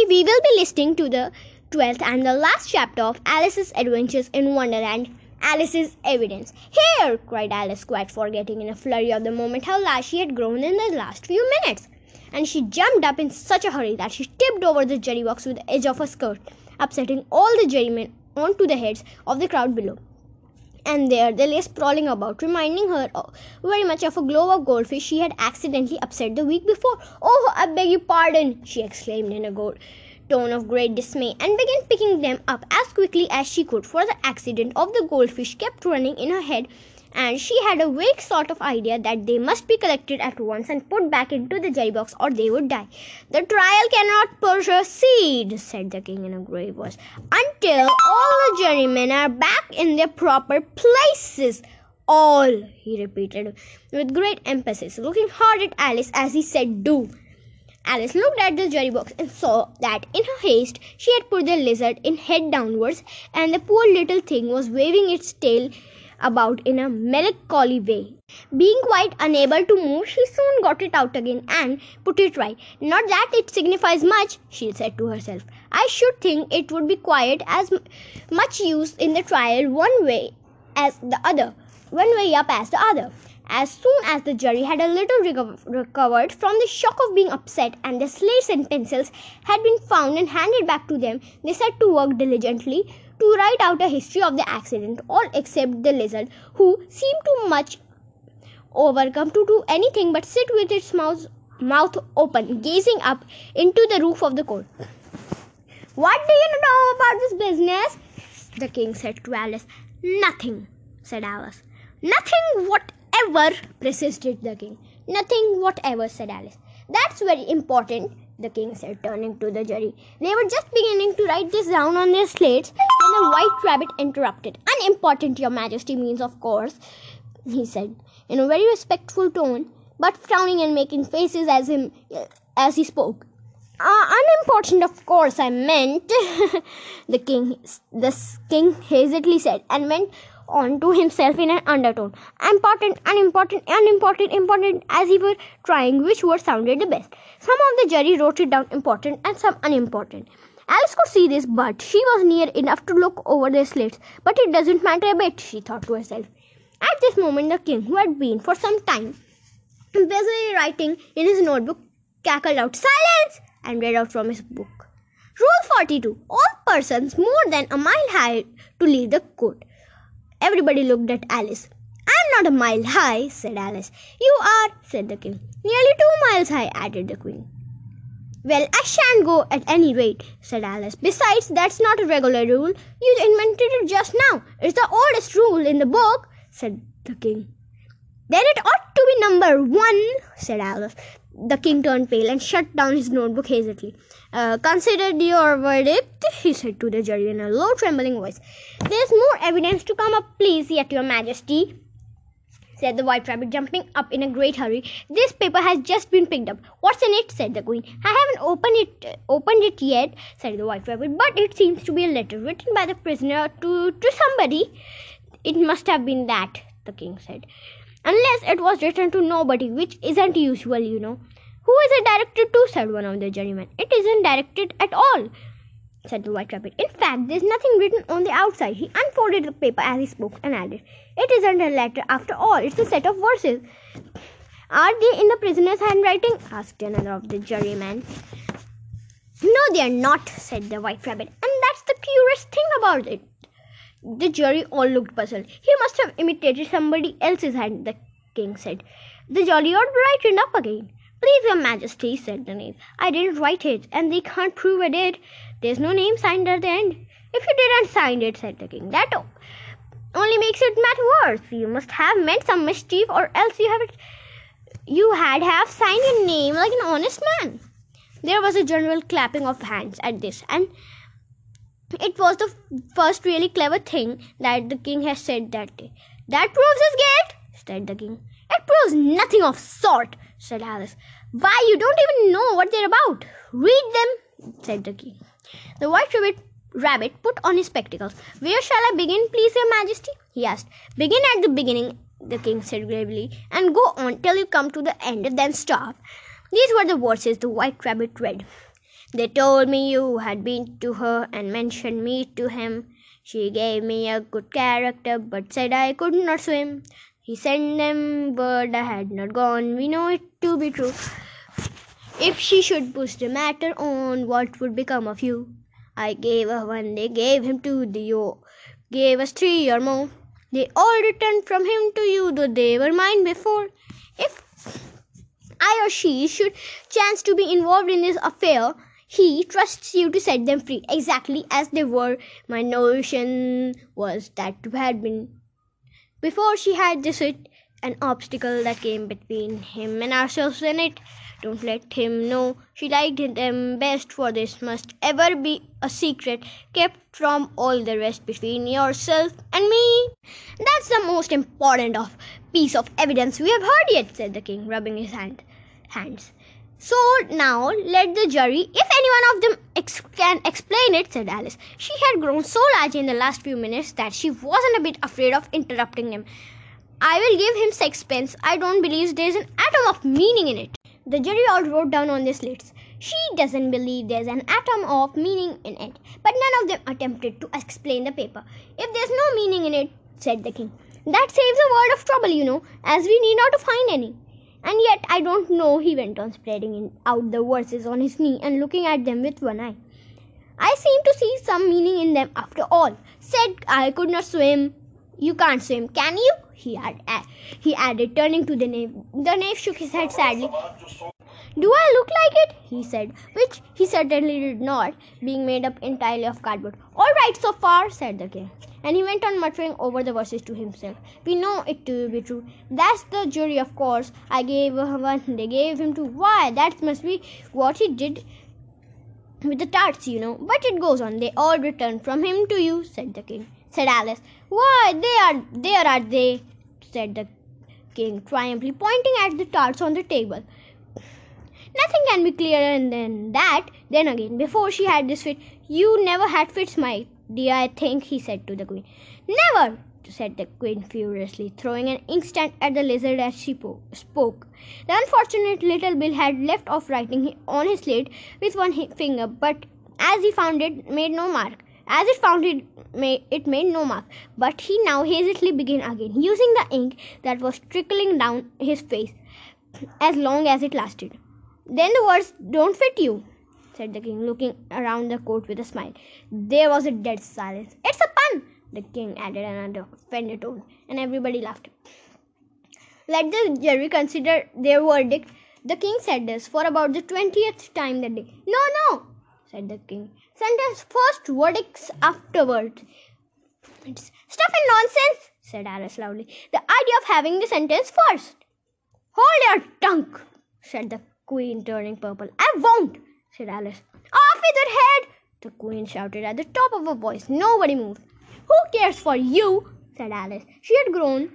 Today we will be listening to the 12th and the last chapter of Alice's Adventures in Wonderland. Alice's evidence. Here! cried Alice, quite forgetting in a flurry of the moment how large she had grown in the last few minutes. And she jumped up in such a hurry that she tipped over the jerry box with the edge of her skirt, upsetting all the jerrymen onto the heads of the crowd below and there they lay sprawling about, reminding her very much of a globe of goldfish she had accidentally upset the week before. Oh, I beg your pardon, she exclaimed in a go- tone of great dismay, and began picking them up as quickly as she could, for the accident of the goldfish kept running in her head and she had a vague sort of idea that they must be collected at once and put back into the jelly box or they would die. The trial cannot proceed, said the king in a grave voice, until all the jurymen are back in their proper places. All, he repeated with great emphasis, looking hard at Alice as he said, Do. Alice looked at the jury box and saw that in her haste she had put the lizard in head downwards, and the poor little thing was waving its tail about in a melancholy way. Being quite unable to move, she soon got it out again and put it right. Not that it signifies much, she said to herself. I should think it would be quite as much use in the trial one way as the other, one way up as the other. As soon as the jury had a little recovered from the shock of being upset and the slates and pencils had been found and handed back to them, they set to work diligently to write out a history of the accident, all except the lizard, who seemed too much overcome to do anything but sit with its mouth, mouth open, gazing up into the roof of the court. What do you know about this business? The king said to Alice. Nothing, said Alice. Nothing whatever, persisted the king. Nothing whatever, said Alice. That's very important, the king said, turning to the jury. They were just beginning to write this down on their slates when the white rabbit interrupted. Unimportant, your majesty means, of course, he said, in a very respectful tone, but frowning and making faces as him as he spoke. Uh, unimportant, of course, I meant, the king, the king hastily said, and meant on to himself in an undertone. Important, unimportant, unimportant, important, as he were trying which word sounded the best. Some of the jury wrote it down important and some unimportant. Alice could see this, but she was near enough to look over their slates. But it doesn't matter a bit, she thought to herself. At this moment, the king, who had been for some time busily writing in his notebook, cackled out, Silence! and read out from his book. Rule 42 All persons more than a mile high to leave the court Everybody looked at Alice. I'm not a mile high, said Alice. You are, said the king. Nearly two miles high, added the queen. Well, I shan't go at any rate, said Alice. Besides, that's not a regular rule. You invented it just now. It's the oldest rule in the book, said the king. Then it ought to be number one, said Alice. The king turned pale and shut down his notebook hastily. Uh, consider your verdict, he said to the jury in a low, trembling voice. There's more evidence to come up, please, yet, your majesty, said the white rabbit, jumping up in a great hurry. This paper has just been picked up. What's in it? said the queen. I haven't opened it uh, opened it yet, said the white rabbit, but it seems to be a letter written by the prisoner to, to somebody. It must have been that, the king said. Unless it was written to nobody, which isn't usual, you know. Who is it directed to? said one of the jurymen. It isn't directed at all, said the white rabbit. In fact, there's nothing written on the outside. He unfolded the paper as he spoke and added, It isn't a letter after all, it's a set of verses. Are they in the prisoner's handwriting? asked another of the jurymen. No, they are not, said the white rabbit. And that's the curious thing about it. The jury all looked puzzled. He must have imitated somebody else's hand, the king said. The jolly old it up again. Please, your majesty, said the knave. I didn't write it, and they can't prove I did. There's no name signed at the end. If you didn't sign it, said the king, that only makes it matter worse. You must have meant some mischief, or else you have it. You had have signed your name like an honest man. There was a general clapping of hands at this, and it was the first really clever thing that the king has said that day. That proves his guilt, said the king. It proves nothing of sort, said Alice. Why, you don't even know what they're about. Read them, said the king. The white rabbit, rabbit put on his spectacles. Where shall I begin, please, your majesty? he asked. Begin at the beginning, the king said gravely, and go on till you come to the end, then stop. These were the verses the white rabbit read. They told me you had been to her and mentioned me to him. She gave me a good character, but said I could not swim. He sent them word I had not gone. We know it to be true. If she should push the matter on, what would become of you? I gave her one, they gave him two, they gave us three or more. They all returned from him to you, though they were mine before. If I or she should chance to be involved in this affair, he trusts you to set them free exactly as they were. My notion was that you had been. Before she had this, it an obstacle that came between him and ourselves in it. Don't let him know she liked them best, for this must ever be a secret kept from all the rest between yourself and me. That's the most important of piece of evidence we have heard yet, said the king, rubbing his hand, hands. So now let the jury, if any one of them ex- can explain it, said Alice. She had grown so large in the last few minutes that she wasn't a bit afraid of interrupting him. I will give him sixpence. I don't believe there's an atom of meaning in it. The jury all wrote down on their slates. She doesn't believe there's an atom of meaning in it. But none of them attempted to explain the paper. If there's no meaning in it, said the king, that saves a world of trouble, you know, as we need not to find any. And yet I don't know, he went on, spreading out the verses on his knee and looking at them with one eye. I seem to see some meaning in them after all. Said I could not swim. You can't swim, can you? He had uh, he added, turning to the knave. The knave shook his head sadly. Do I look like it? he said, which he certainly did not, being made up entirely of cardboard. All right so far, said the king. And he went on muttering over the verses to himself. We know it to be true. That's the jury, of course. I gave one, they gave him two. Why, that must be what he did with the tarts, you know. But it goes on. They all returned from him to you, said the king. Said Alice. Why, they are, there are they, said the king triumphantly, pointing at the tarts on the table. Nothing can be clearer than that. Then again, before she had this fit, you never had fits, my dear, I think, he said to the queen. Never, said the queen furiously, throwing an inkstand at the lizard as she po- spoke. The unfortunate little Bill had left off writing on his slate with one finger, but as he found it, made no mark. As it found it, it made no mark, but he now hastily began again, using the ink that was trickling down his face as long as it lasted. Then the words don't fit you, said the king, looking around the court with a smile. There was a dead silence. It's a pun, the king added another offended tone, and everybody laughed. Let the jury consider their verdict. The king said this for about the twentieth time that day. No, no, said the king. Sentence first, verdicts afterwards. It's stuff and nonsense, said Alice loudly. The idea of having the sentence first. Hold your tongue, said the queen, turning purple. I won't, said Alice. Off with your head, the queen shouted at the top of her voice. Nobody moved. Who cares for you? said Alice. She had grown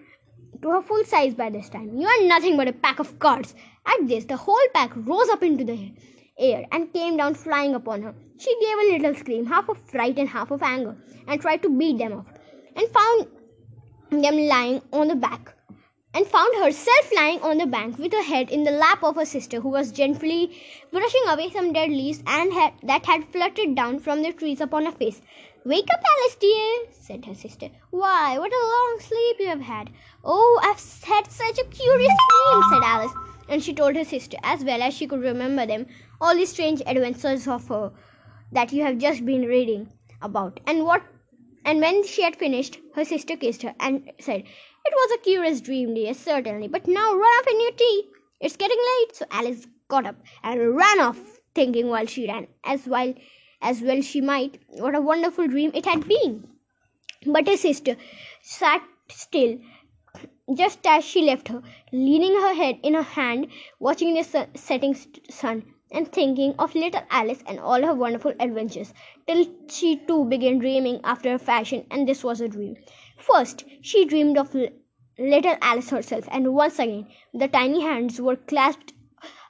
to her full size by this time. You are nothing but a pack of cards. At this, the whole pack rose up into the air and came down flying upon her. She gave a little scream, half of fright and half of anger, and tried to beat them off, and found them lying on the back, and found herself lying on the bank with her head in the lap of her sister, who was gently brushing away some dead leaves and had, that had fluttered down from the trees upon her face. Wake up, Alice, dear, said her sister. Why, what a long sleep you have had. Oh, I've had such a curious dream, said Alice and she told her sister, as well as she could remember them, all the strange adventures of her that you have just been reading about. And what and when she had finished, her sister kissed her and said, It was a curious dream, dear, certainly, but now run up in your tea. It's getting late. So Alice got up and ran off, thinking while she ran, as while as well she might, what a wonderful dream it had been. But her sister sat still just as she left her, leaning her head in her hand, watching the setting sun, and thinking of little Alice and all her wonderful adventures, till she too began dreaming after a fashion, and this was a dream. First, she dreamed of little Alice herself, and once again the tiny hands were clasped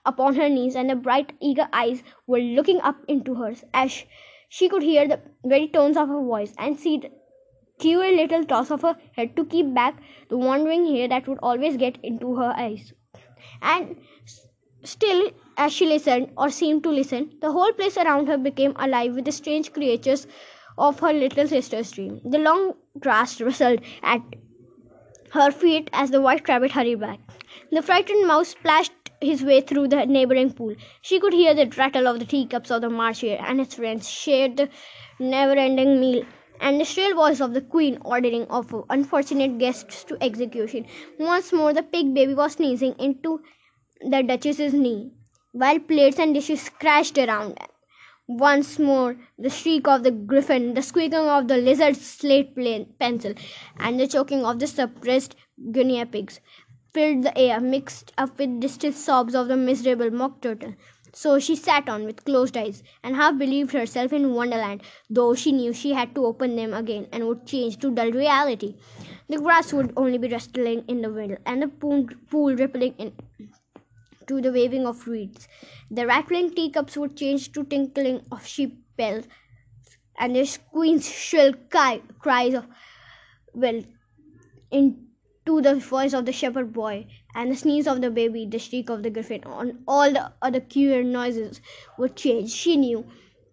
upon her knees, and the bright, eager eyes were looking up into hers, as she could hear the very tones of her voice and see the queer little toss of her head to keep back the wandering hair that would always get into her eyes. And Still, as she listened, or seemed to listen, the whole place around her became alive with the strange creatures of her little sister's dream. The long grass rustled at her feet as the white rabbit hurried back. The frightened mouse splashed his way through the neighboring pool. She could hear the rattle of the teacups of the March Hare and his friends shared the never ending meal and the shrill voice of the queen ordering of unfortunate guests to execution. Once more the pig baby was sneezing into the duchess's knee, while plates and dishes crashed around. Once more the shriek of the Gryphon, the squeaking of the lizard's slate pencil, and the choking of the suppressed guinea pigs filled the air, mixed up with distant sobs of the miserable mock turtle. So she sat on with closed eyes and half believed herself in Wonderland, though she knew she had to open them again and would change to dull reality. The grass would only be rustling in the wind, and the pool rippling in to the waving of reeds. The rattling teacups would change to tinkling of sheep bells, and the queen's shrill cries of well into the voice of the shepherd boy and the sneeze of the baby, the shriek of the Gryphon, and all the other queer noises would change, she knew,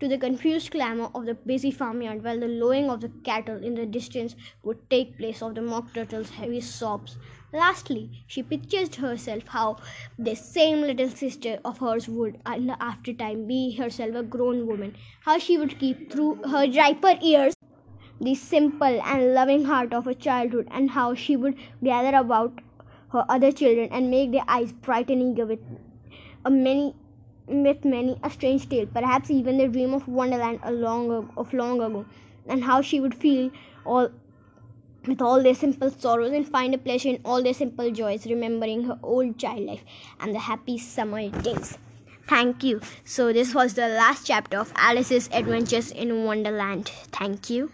to the confused clamor of the busy farmyard, while the lowing of the cattle in the distance would take place of the mock turtle's heavy sobs. Lastly, she pictured herself how this same little sister of hers would, in the after time, be herself a grown woman, how she would keep through her riper years the simple and loving heart of her childhood, and how she would gather about her other children and make their eyes bright and eager with a many with many a strange tale, perhaps even the dream of Wonderland a long of long ago, and how she would feel all with all their simple sorrows and find a pleasure in all their simple joys, remembering her old child life and the happy summer days. Thank you. So, this was the last chapter of Alice's Adventures in Wonderland. Thank you.